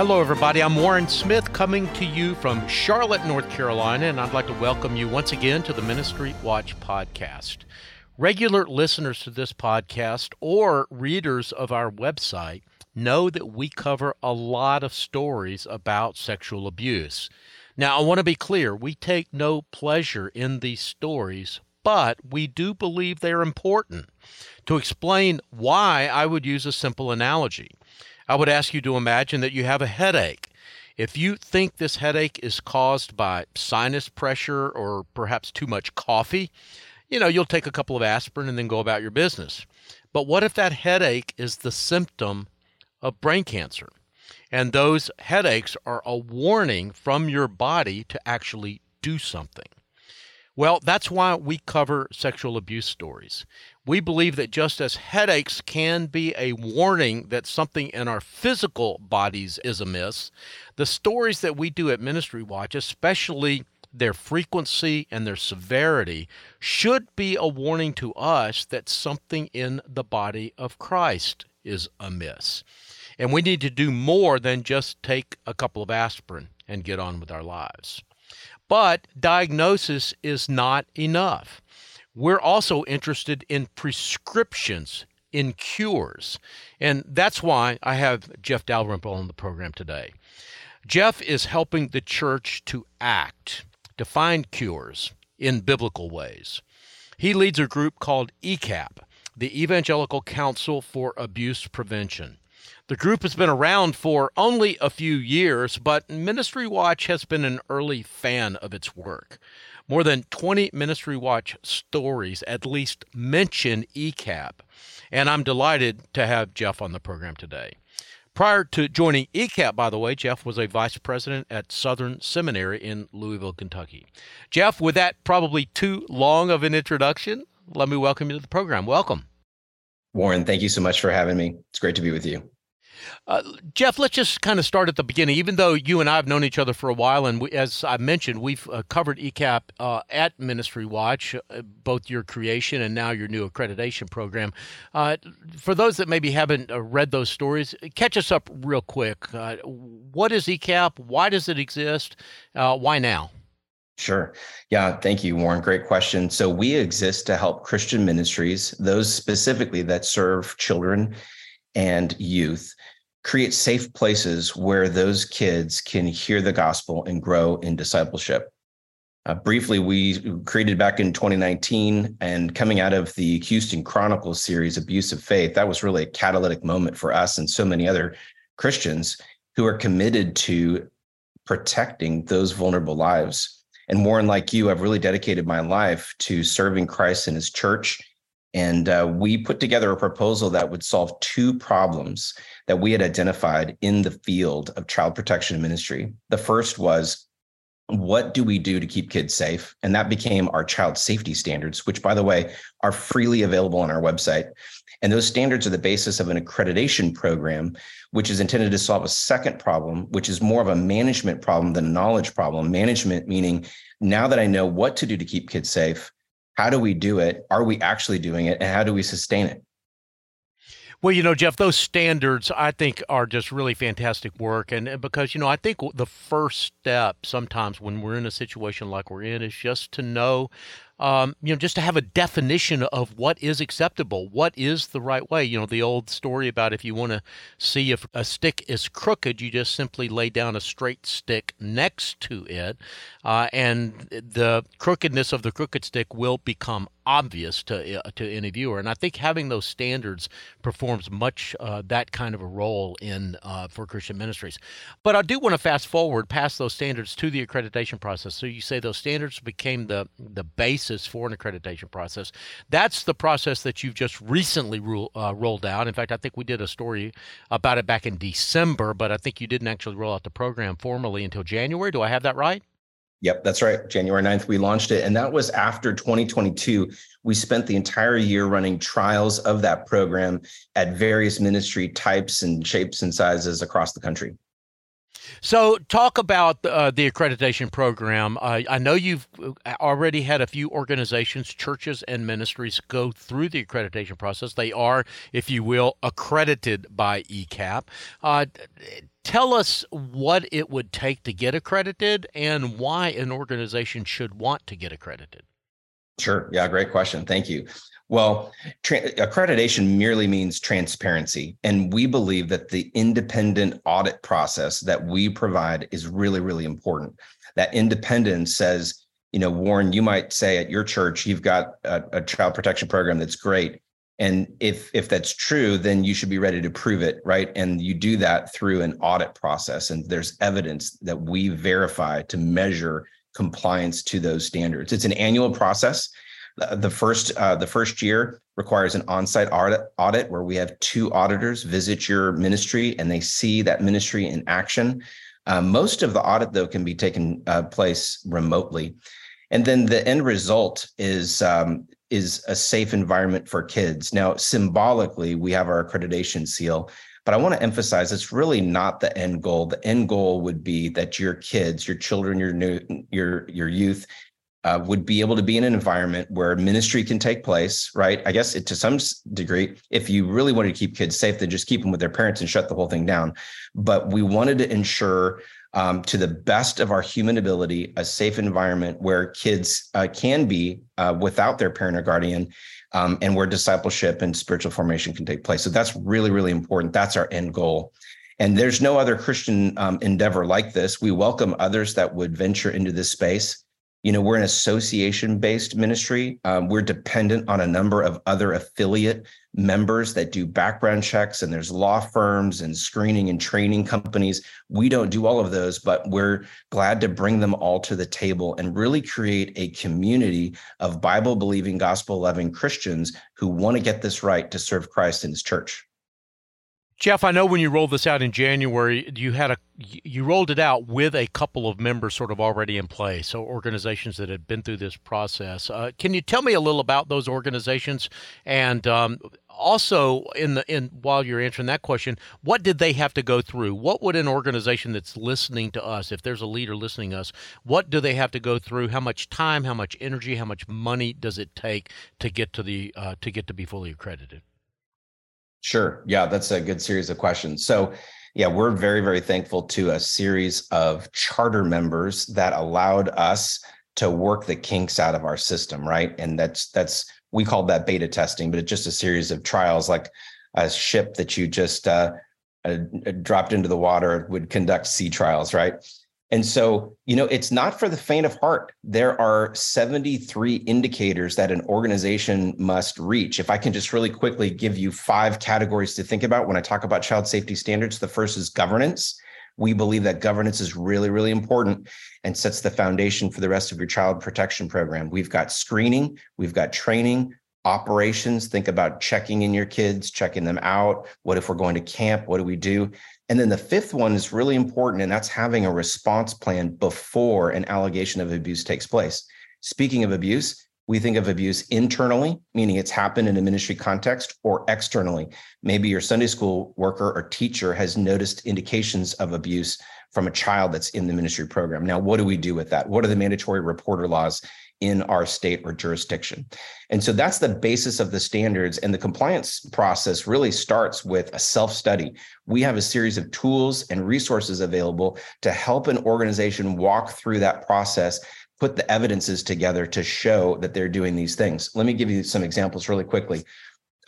Hello, everybody. I'm Warren Smith coming to you from Charlotte, North Carolina, and I'd like to welcome you once again to the Ministry Watch podcast. Regular listeners to this podcast or readers of our website know that we cover a lot of stories about sexual abuse. Now, I want to be clear we take no pleasure in these stories, but we do believe they're important. To explain why, I would use a simple analogy. I would ask you to imagine that you have a headache. If you think this headache is caused by sinus pressure or perhaps too much coffee, you know, you'll take a couple of aspirin and then go about your business. But what if that headache is the symptom of brain cancer? And those headaches are a warning from your body to actually do something. Well, that's why we cover sexual abuse stories. We believe that just as headaches can be a warning that something in our physical bodies is amiss, the stories that we do at Ministry Watch, especially their frequency and their severity, should be a warning to us that something in the body of Christ is amiss. And we need to do more than just take a couple of aspirin and get on with our lives. But diagnosis is not enough. We're also interested in prescriptions, in cures. And that's why I have Jeff Dalrymple on the program today. Jeff is helping the church to act, to find cures in biblical ways. He leads a group called ECAP, the Evangelical Council for Abuse Prevention. The group has been around for only a few years, but Ministry Watch has been an early fan of its work. More than 20 Ministry Watch stories at least mention ECAP, and I'm delighted to have Jeff on the program today. Prior to joining ECAP, by the way, Jeff was a vice president at Southern Seminary in Louisville, Kentucky. Jeff, with that probably too long of an introduction, let me welcome you to the program. Welcome. Warren, thank you so much for having me. It's great to be with you. Uh, Jeff, let's just kind of start at the beginning. Even though you and I have known each other for a while, and we, as I mentioned, we've uh, covered ECAP uh, at Ministry Watch, uh, both your creation and now your new accreditation program. Uh, for those that maybe haven't uh, read those stories, catch us up real quick. what is ECAP? Why does it exist? why now? Sure. Yeah. Thank you, Warren. Great question. So, we exist to help Christian ministries, those specifically that serve children and youth create safe places where those kids can hear the gospel and grow in discipleship. Uh, briefly, we created back in 2019 and coming out of the Houston Chronicles series, Abuse of Faith, that was really a catalytic moment for us and so many other Christians who are committed to protecting those vulnerable lives. And Warren, like you, I've really dedicated my life to serving Christ and his church and uh, we put together a proposal that would solve two problems that we had identified in the field of child protection ministry. The first was what do we do to keep kids safe? And that became our child safety standards, which, by the way, are freely available on our website. And those standards are the basis of an accreditation program, which is intended to solve a second problem, which is more of a management problem than a knowledge problem. Management meaning now that I know what to do to keep kids safe, how do we do it? Are we actually doing it? And how do we sustain it? Well, you know, Jeff, those standards I think are just really fantastic work. And uh, because, you know, I think the first step sometimes when we're in a situation like we're in is just to know um, you know, just to have a definition of what is acceptable, what is the right way. You know, the old story about if you want to see if a stick is crooked, you just simply lay down a straight stick next to it, uh, and the crookedness of the crooked stick will become obvious to uh, to any viewer. And I think having those standards performs much uh, that kind of a role in uh, for Christian ministries. But I do want to fast forward past those standards to the accreditation process. So you say those standards became the the basis for an accreditation process. That's the process that you've just recently rule, uh, rolled out. In fact, I think we did a story about it back in December, but I think you didn't actually roll out the program formally until January. Do I have that right? Yep, that's right. January 9th, we launched it. And that was after 2022. We spent the entire year running trials of that program at various ministry types and shapes and sizes across the country. So, talk about uh, the accreditation program. Uh, I know you've uh, already had a few organizations, churches, and ministries go through the accreditation process. They are, if you will, accredited by ECAP. Uh, Tell us what it would take to get accredited and why an organization should want to get accredited. Sure. Yeah, great question. Thank you. Well, tra- accreditation merely means transparency. And we believe that the independent audit process that we provide is really, really important. That independence says, you know, Warren, you might say at your church, you've got a, a child protection program that's great. And if if that's true, then you should be ready to prove it, right? And you do that through an audit process. And there's evidence that we verify to measure compliance to those standards. It's an annual process. The first uh, the first year requires an on-site audit, audit where we have two auditors visit your ministry and they see that ministry in action. Uh, most of the audit though can be taken uh, place remotely, and then the end result is um, is a safe environment for kids. Now, symbolically, we have our accreditation seal, but I want to emphasize it's really not the end goal. The end goal would be that your kids, your children, your new, your your youth uh, would be able to be in an environment where ministry can take place, right? I guess it, to some degree, if you really wanted to keep kids safe, then just keep them with their parents and shut the whole thing down. But we wanted to ensure um, to the best of our human ability, a safe environment where kids uh, can be uh, without their parent or guardian, um, and where discipleship and spiritual formation can take place. So that's really, really important. That's our end goal. And there's no other Christian um, endeavor like this. We welcome others that would venture into this space you know we're an association based ministry. Um, we're dependent on a number of other affiliate members that do background checks and there's law firms and screening and training companies. We don't do all of those but we're glad to bring them all to the table and really create a community of bible believing gospel loving christians who want to get this right to serve christ in his church Jeff, I know when you rolled this out in January, you had a you rolled it out with a couple of members sort of already in place, so organizations that had been through this process. Uh, can you tell me a little about those organizations, and um, also in the in while you're answering that question, what did they have to go through? What would an organization that's listening to us, if there's a leader listening to us, what do they have to go through? How much time, how much energy, how much money does it take to get to the uh, to get to be fully accredited? Sure. Yeah, that's a good series of questions. So, yeah, we're very, very thankful to a series of charter members that allowed us to work the kinks out of our system, right? And that's that's we called that beta testing, but it's just a series of trials, like a ship that you just uh, uh, dropped into the water would conduct sea trials, right? And so, you know, it's not for the faint of heart. There are 73 indicators that an organization must reach. If I can just really quickly give you five categories to think about when I talk about child safety standards, the first is governance. We believe that governance is really, really important and sets the foundation for the rest of your child protection program. We've got screening, we've got training, operations. Think about checking in your kids, checking them out. What if we're going to camp? What do we do? And then the fifth one is really important, and that's having a response plan before an allegation of abuse takes place. Speaking of abuse, we think of abuse internally, meaning it's happened in a ministry context, or externally. Maybe your Sunday school worker or teacher has noticed indications of abuse from a child that's in the ministry program. Now, what do we do with that? What are the mandatory reporter laws in our state or jurisdiction. And so that's the basis of the standards. And the compliance process really starts with a self study. We have a series of tools and resources available to help an organization walk through that process. Put the evidences together to show that they're doing these things. Let me give you some examples really quickly.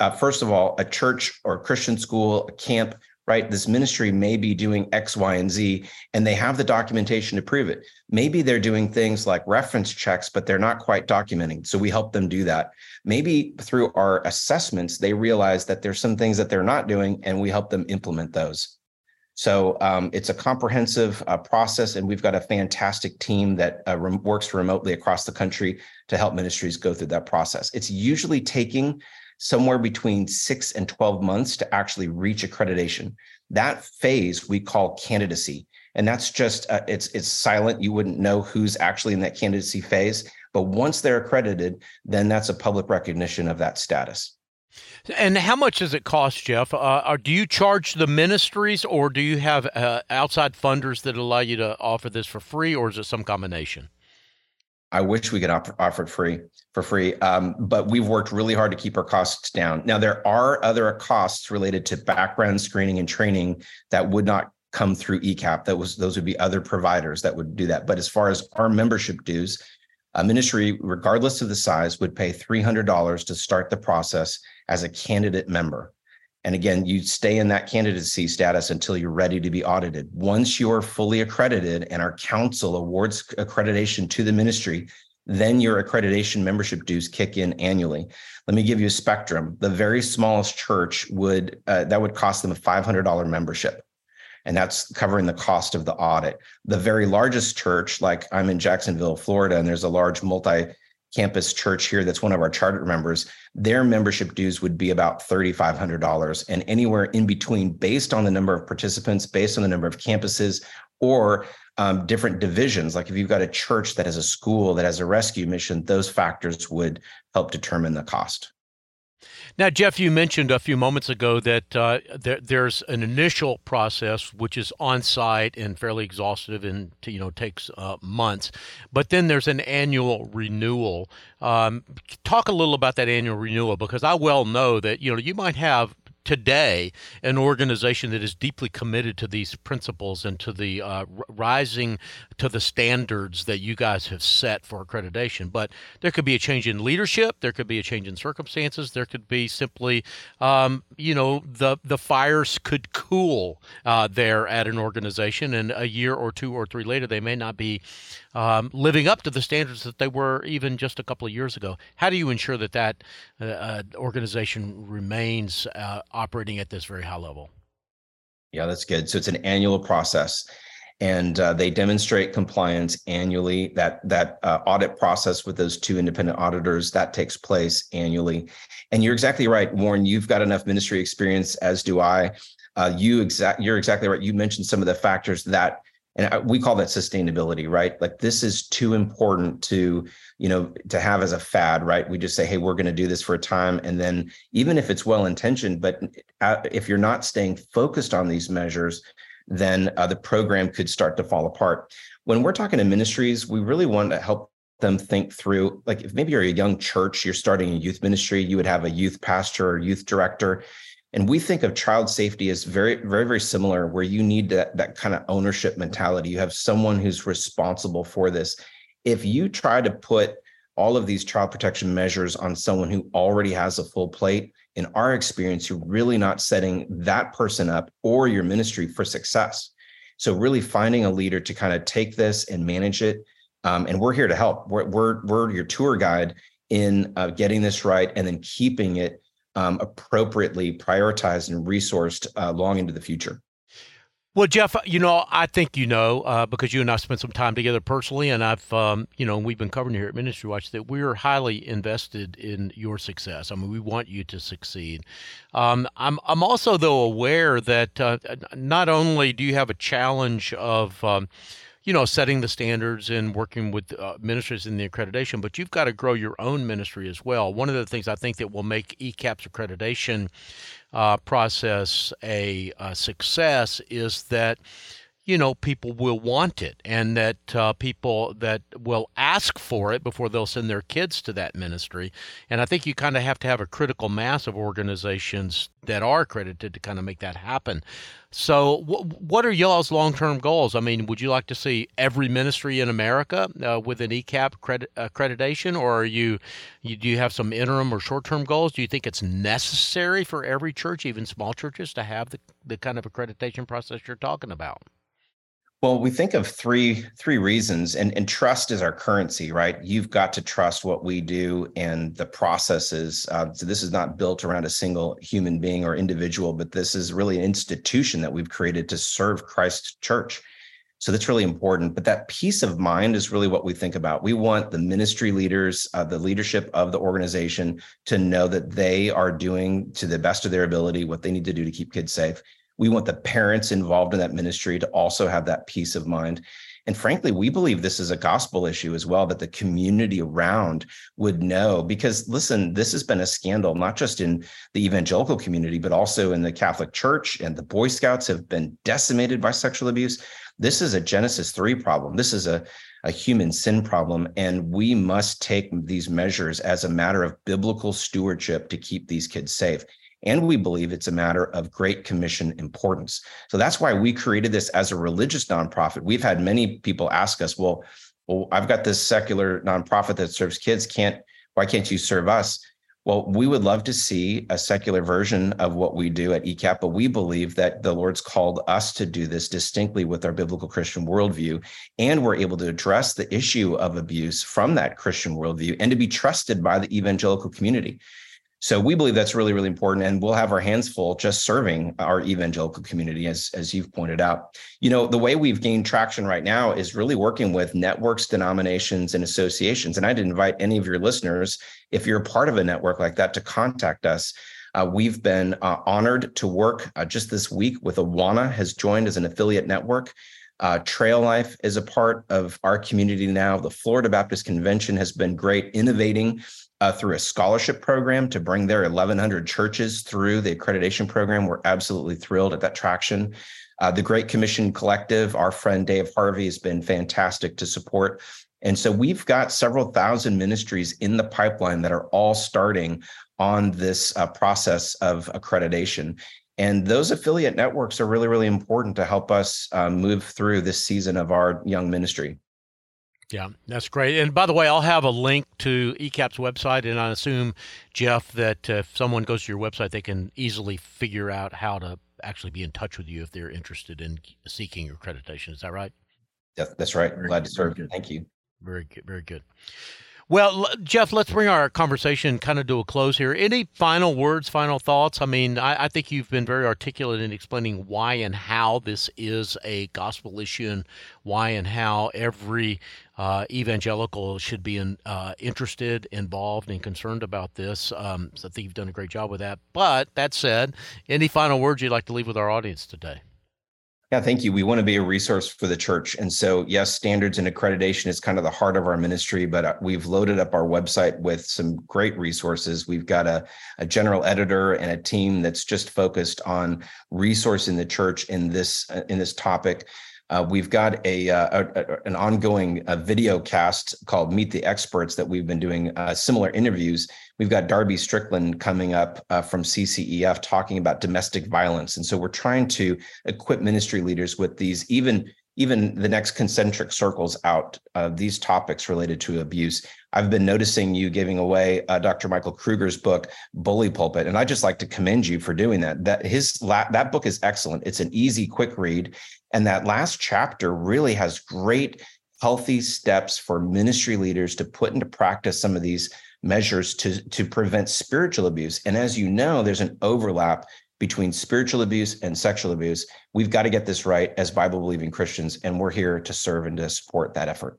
Uh, first of all, a church or a Christian school, a camp right? This ministry may be doing X, Y, and Z, and they have the documentation to prove it. Maybe they're doing things like reference checks, but they're not quite documenting. So we help them do that. Maybe through our assessments, they realize that there's some things that they're not doing, and we help them implement those. So um, it's a comprehensive uh, process, and we've got a fantastic team that uh, rem- works remotely across the country to help ministries go through that process. It's usually taking somewhere between six and 12 months to actually reach accreditation. That phase we call candidacy. And that's just, uh, it's, it's silent. You wouldn't know who's actually in that candidacy phase. But once they're accredited, then that's a public recognition of that status. And how much does it cost, Jeff? Uh, do you charge the ministries or do you have uh, outside funders that allow you to offer this for free or is it some combination? I wish we could offer, offer it free for free, um, but we've worked really hard to keep our costs down. Now there are other costs related to background screening and training that would not come through ECAP. That was those would be other providers that would do that. But as far as our membership dues, a ministry, regardless of the size, would pay $300 to start the process as a candidate member. And again, you stay in that candidacy status until you're ready to be audited. Once you're fully accredited and our council awards accreditation to the ministry, then your accreditation membership dues kick in annually. Let me give you a spectrum. The very smallest church would uh, that would cost them a $500 membership and that's covering the cost of the audit. The very largest church, like I'm in Jacksonville, Florida, and there's a large multi campus church here that's one of our charter members, their membership dues would be about $3,500 and anywhere in between based on the number of participants, based on the number of campuses, or um, different divisions. Like if you've got a church that has a school that has a rescue mission, those factors would help determine the cost. Now, Jeff, you mentioned a few moments ago that uh, there, there's an initial process which is on site and fairly exhaustive and you know takes uh, months, but then there's an annual renewal. Um, talk a little about that annual renewal because I well know that you know you might have today an organization that is deeply committed to these principles and to the uh, rising to the standards that you guys have set for accreditation. But there could be a change in leadership, there could be a change in circumstances, there could be simply, um, you know, the the fires could cool uh, there at an organization, and a year or two or three later, they may not be um, living up to the standards that they were even just a couple of years ago. How do you ensure that that uh, uh organization remains uh, operating at this very high level? Yeah, that's good. So it's an annual process and uh, they demonstrate compliance annually. That that uh, audit process with those two independent auditors that takes place annually. And you're exactly right, Warren. You've got enough ministry experience, as do I. Uh, you exact you're exactly right. You mentioned some of the factors that and we call that sustainability right? Like this is too important to you know to have as a fad right? We just say hey we're going to do this for a time and then even if it's well intentioned but uh, if you're not staying focused on these measures then uh, the program could start to fall apart. When we're talking to ministries we really want to help them think through like if maybe you're a young church you're starting a youth ministry you would have a youth pastor or youth director and we think of child safety as very, very, very similar, where you need that, that kind of ownership mentality. You have someone who's responsible for this. If you try to put all of these child protection measures on someone who already has a full plate, in our experience, you're really not setting that person up or your ministry for success. So, really finding a leader to kind of take this and manage it. Um, and we're here to help. We're, we're, we're your tour guide in uh, getting this right and then keeping it um, appropriately prioritized and resourced uh, long into the future. Well, Jeff, you know, I think you know uh, because you and I spent some time together personally, and I've, um, you know, we've been covering here at Ministry Watch that we're highly invested in your success. I mean, we want you to succeed. Um, I'm, I'm also though aware that uh, not only do you have a challenge of um, you know, setting the standards and working with uh, ministries in the accreditation, but you've got to grow your own ministry as well. One of the things I think that will make ECAP's accreditation uh, process a, a success is that you know people will want it and that uh, people that will ask for it before they'll send their kids to that ministry. And i think you kind of have to have a critical mass of organizations that are accredited to kind of make that happen. So what are y'all's long-term goals? I mean would you like to see every ministry in america uh, with an ecap credit, accreditation or are you, you do you have some interim or short-term goals? Do you think it's necessary for every church even small churches to have the, the kind of accreditation process you're talking about well, we think of three three reasons, and, and trust is our currency, right? You've got to trust what we do and the processes. Uh, so this is not built around a single human being or individual, but this is really an institution that we've created to serve Christ's church. So that's really important. But that peace of mind is really what we think about. We want the ministry leaders, uh, the leadership of the organization to know that they are doing to the best of their ability what they need to do to keep kids safe we want the parents involved in that ministry to also have that peace of mind. And frankly, we believe this is a gospel issue as well, that the community around would know. Because listen, this has been a scandal, not just in the evangelical community, but also in the Catholic Church and the Boy Scouts have been decimated by sexual abuse. This is a Genesis 3 problem. This is a, a human sin problem. And we must take these measures as a matter of biblical stewardship to keep these kids safe. And we believe it's a matter of great commission importance. So that's why we created this as a religious nonprofit. We've had many people ask us, well, well, I've got this secular nonprofit that serves kids. Can't why can't you serve us? Well, we would love to see a secular version of what we do at ECAP, but we believe that the Lord's called us to do this distinctly with our biblical Christian worldview. And we're able to address the issue of abuse from that Christian worldview and to be trusted by the evangelical community. So we believe that's really, really important. And we'll have our hands full just serving our evangelical community, as, as you've pointed out. You know, the way we've gained traction right now is really working with networks, denominations, and associations. And I'd invite any of your listeners, if you're a part of a network like that, to contact us. Uh, we've been uh, honored to work uh, just this week with Awana has joined as an affiliate network. Uh, Trail Life is a part of our community now. The Florida Baptist Convention has been great, innovating uh, through a scholarship program to bring their 1,100 churches through the accreditation program. We're absolutely thrilled at that traction. Uh, the Great Commission Collective, our friend Dave Harvey has been fantastic to support. And so we've got several thousand ministries in the pipeline that are all starting on this uh, process of accreditation. And those affiliate networks are really, really important to help us uh, move through this season of our young ministry. Yeah, that's great. And by the way, I'll have a link to ECAP's website, and I assume, Jeff, that uh, if someone goes to your website, they can easily figure out how to actually be in touch with you if they're interested in seeking accreditation. Is that right? that's right. Very Glad to serve. You. Thank you. Very good. Very good. Well, Jeff, let's bring our conversation kind of to a close here. Any final words, final thoughts? I mean, I, I, think you've been very articulate in explaining why and how this is a gospel issue and why and how every uh, evangelical should be in, uh, interested, involved, and concerned about this. Um, so I think you've done a great job with that. But that said, any final words you'd like to leave with our audience today? Yeah, thank you. We want to be a resource for the church. And so, yes, standards and accreditation is kind of the heart of our ministry, but uh, we've loaded up our website with some great resources. We've got a, a general editor and a team that's just focused on resourcing the church in this uh, in this topic. Uh, we've got a, uh, a, an ongoing uh, video cast called Meet the Experts that we've been doing uh, similar interviews. We've got Darby Strickland coming up uh, from CCEF talking about domestic violence, and so we're trying to equip ministry leaders with these even even the next concentric circles out of these topics related to abuse. I've been noticing you giving away uh, Dr. Michael Kruger's book, Bully Pulpit, and I just like to commend you for doing that. That his la- that book is excellent. It's an easy, quick read, and that last chapter really has great, healthy steps for ministry leaders to put into practice some of these measures to, to prevent spiritual abuse. And as you know, there's an overlap between spiritual abuse and sexual abuse. We've got to get this right as Bible believing Christians, and we're here to serve and to support that effort.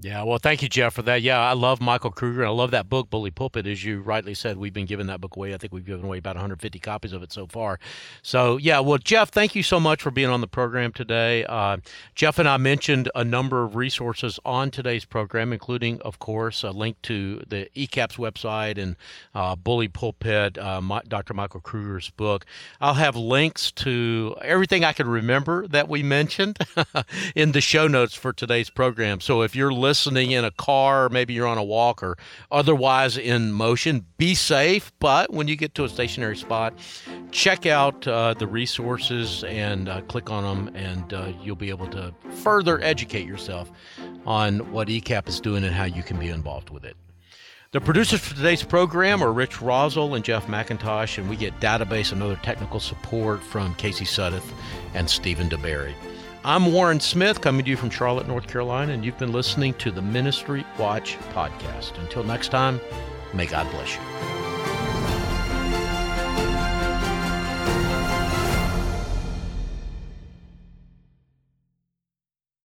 Yeah, well, thank you, Jeff, for that. Yeah, I love Michael Kruger. and I love that book, Bully Pulpit. As you rightly said, we've been giving that book away. I think we've given away about 150 copies of it so far. So, yeah, well, Jeff, thank you so much for being on the program today. Uh, Jeff and I mentioned a number of resources on today's program, including, of course, a link to the ECAP's website and uh, Bully Pulpit, uh, my, Dr. Michael Kruger's book. I'll have links to everything I can remember that we mentioned in the show notes for today's program. So, if you're listening in a car, maybe you're on a walk or otherwise in motion, be safe. But when you get to a stationary spot, check out uh, the resources and uh, click on them, and uh, you'll be able to further educate yourself on what ECAP is doing and how you can be involved with it. The producers for today's program are Rich Rosel and Jeff McIntosh, and we get database and other technical support from Casey Suddeth and Stephen DeBerry. I'm Warren Smith, coming to you from Charlotte, North Carolina, and you've been listening to the Ministry Watch podcast. Until next time, may God bless you.